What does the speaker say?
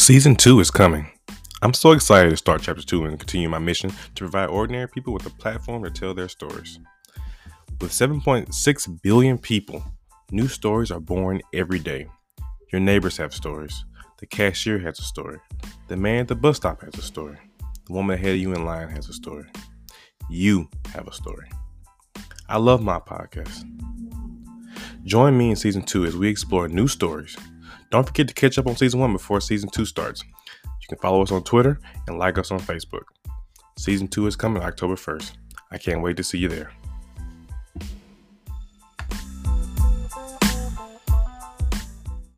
Season 2 is coming. I'm so excited to start Chapter 2 and continue my mission to provide ordinary people with a platform to tell their stories. With 7.6 billion people, new stories are born every day. Your neighbors have stories. The cashier has a story. The man at the bus stop has a story. The woman ahead of you in line has a story. You have a story. I love my podcast. Join me in season two as we explore new stories. Don't forget to catch up on season one before season two starts. You can follow us on Twitter and like us on Facebook. Season two is coming October 1st. I can't wait to see you there.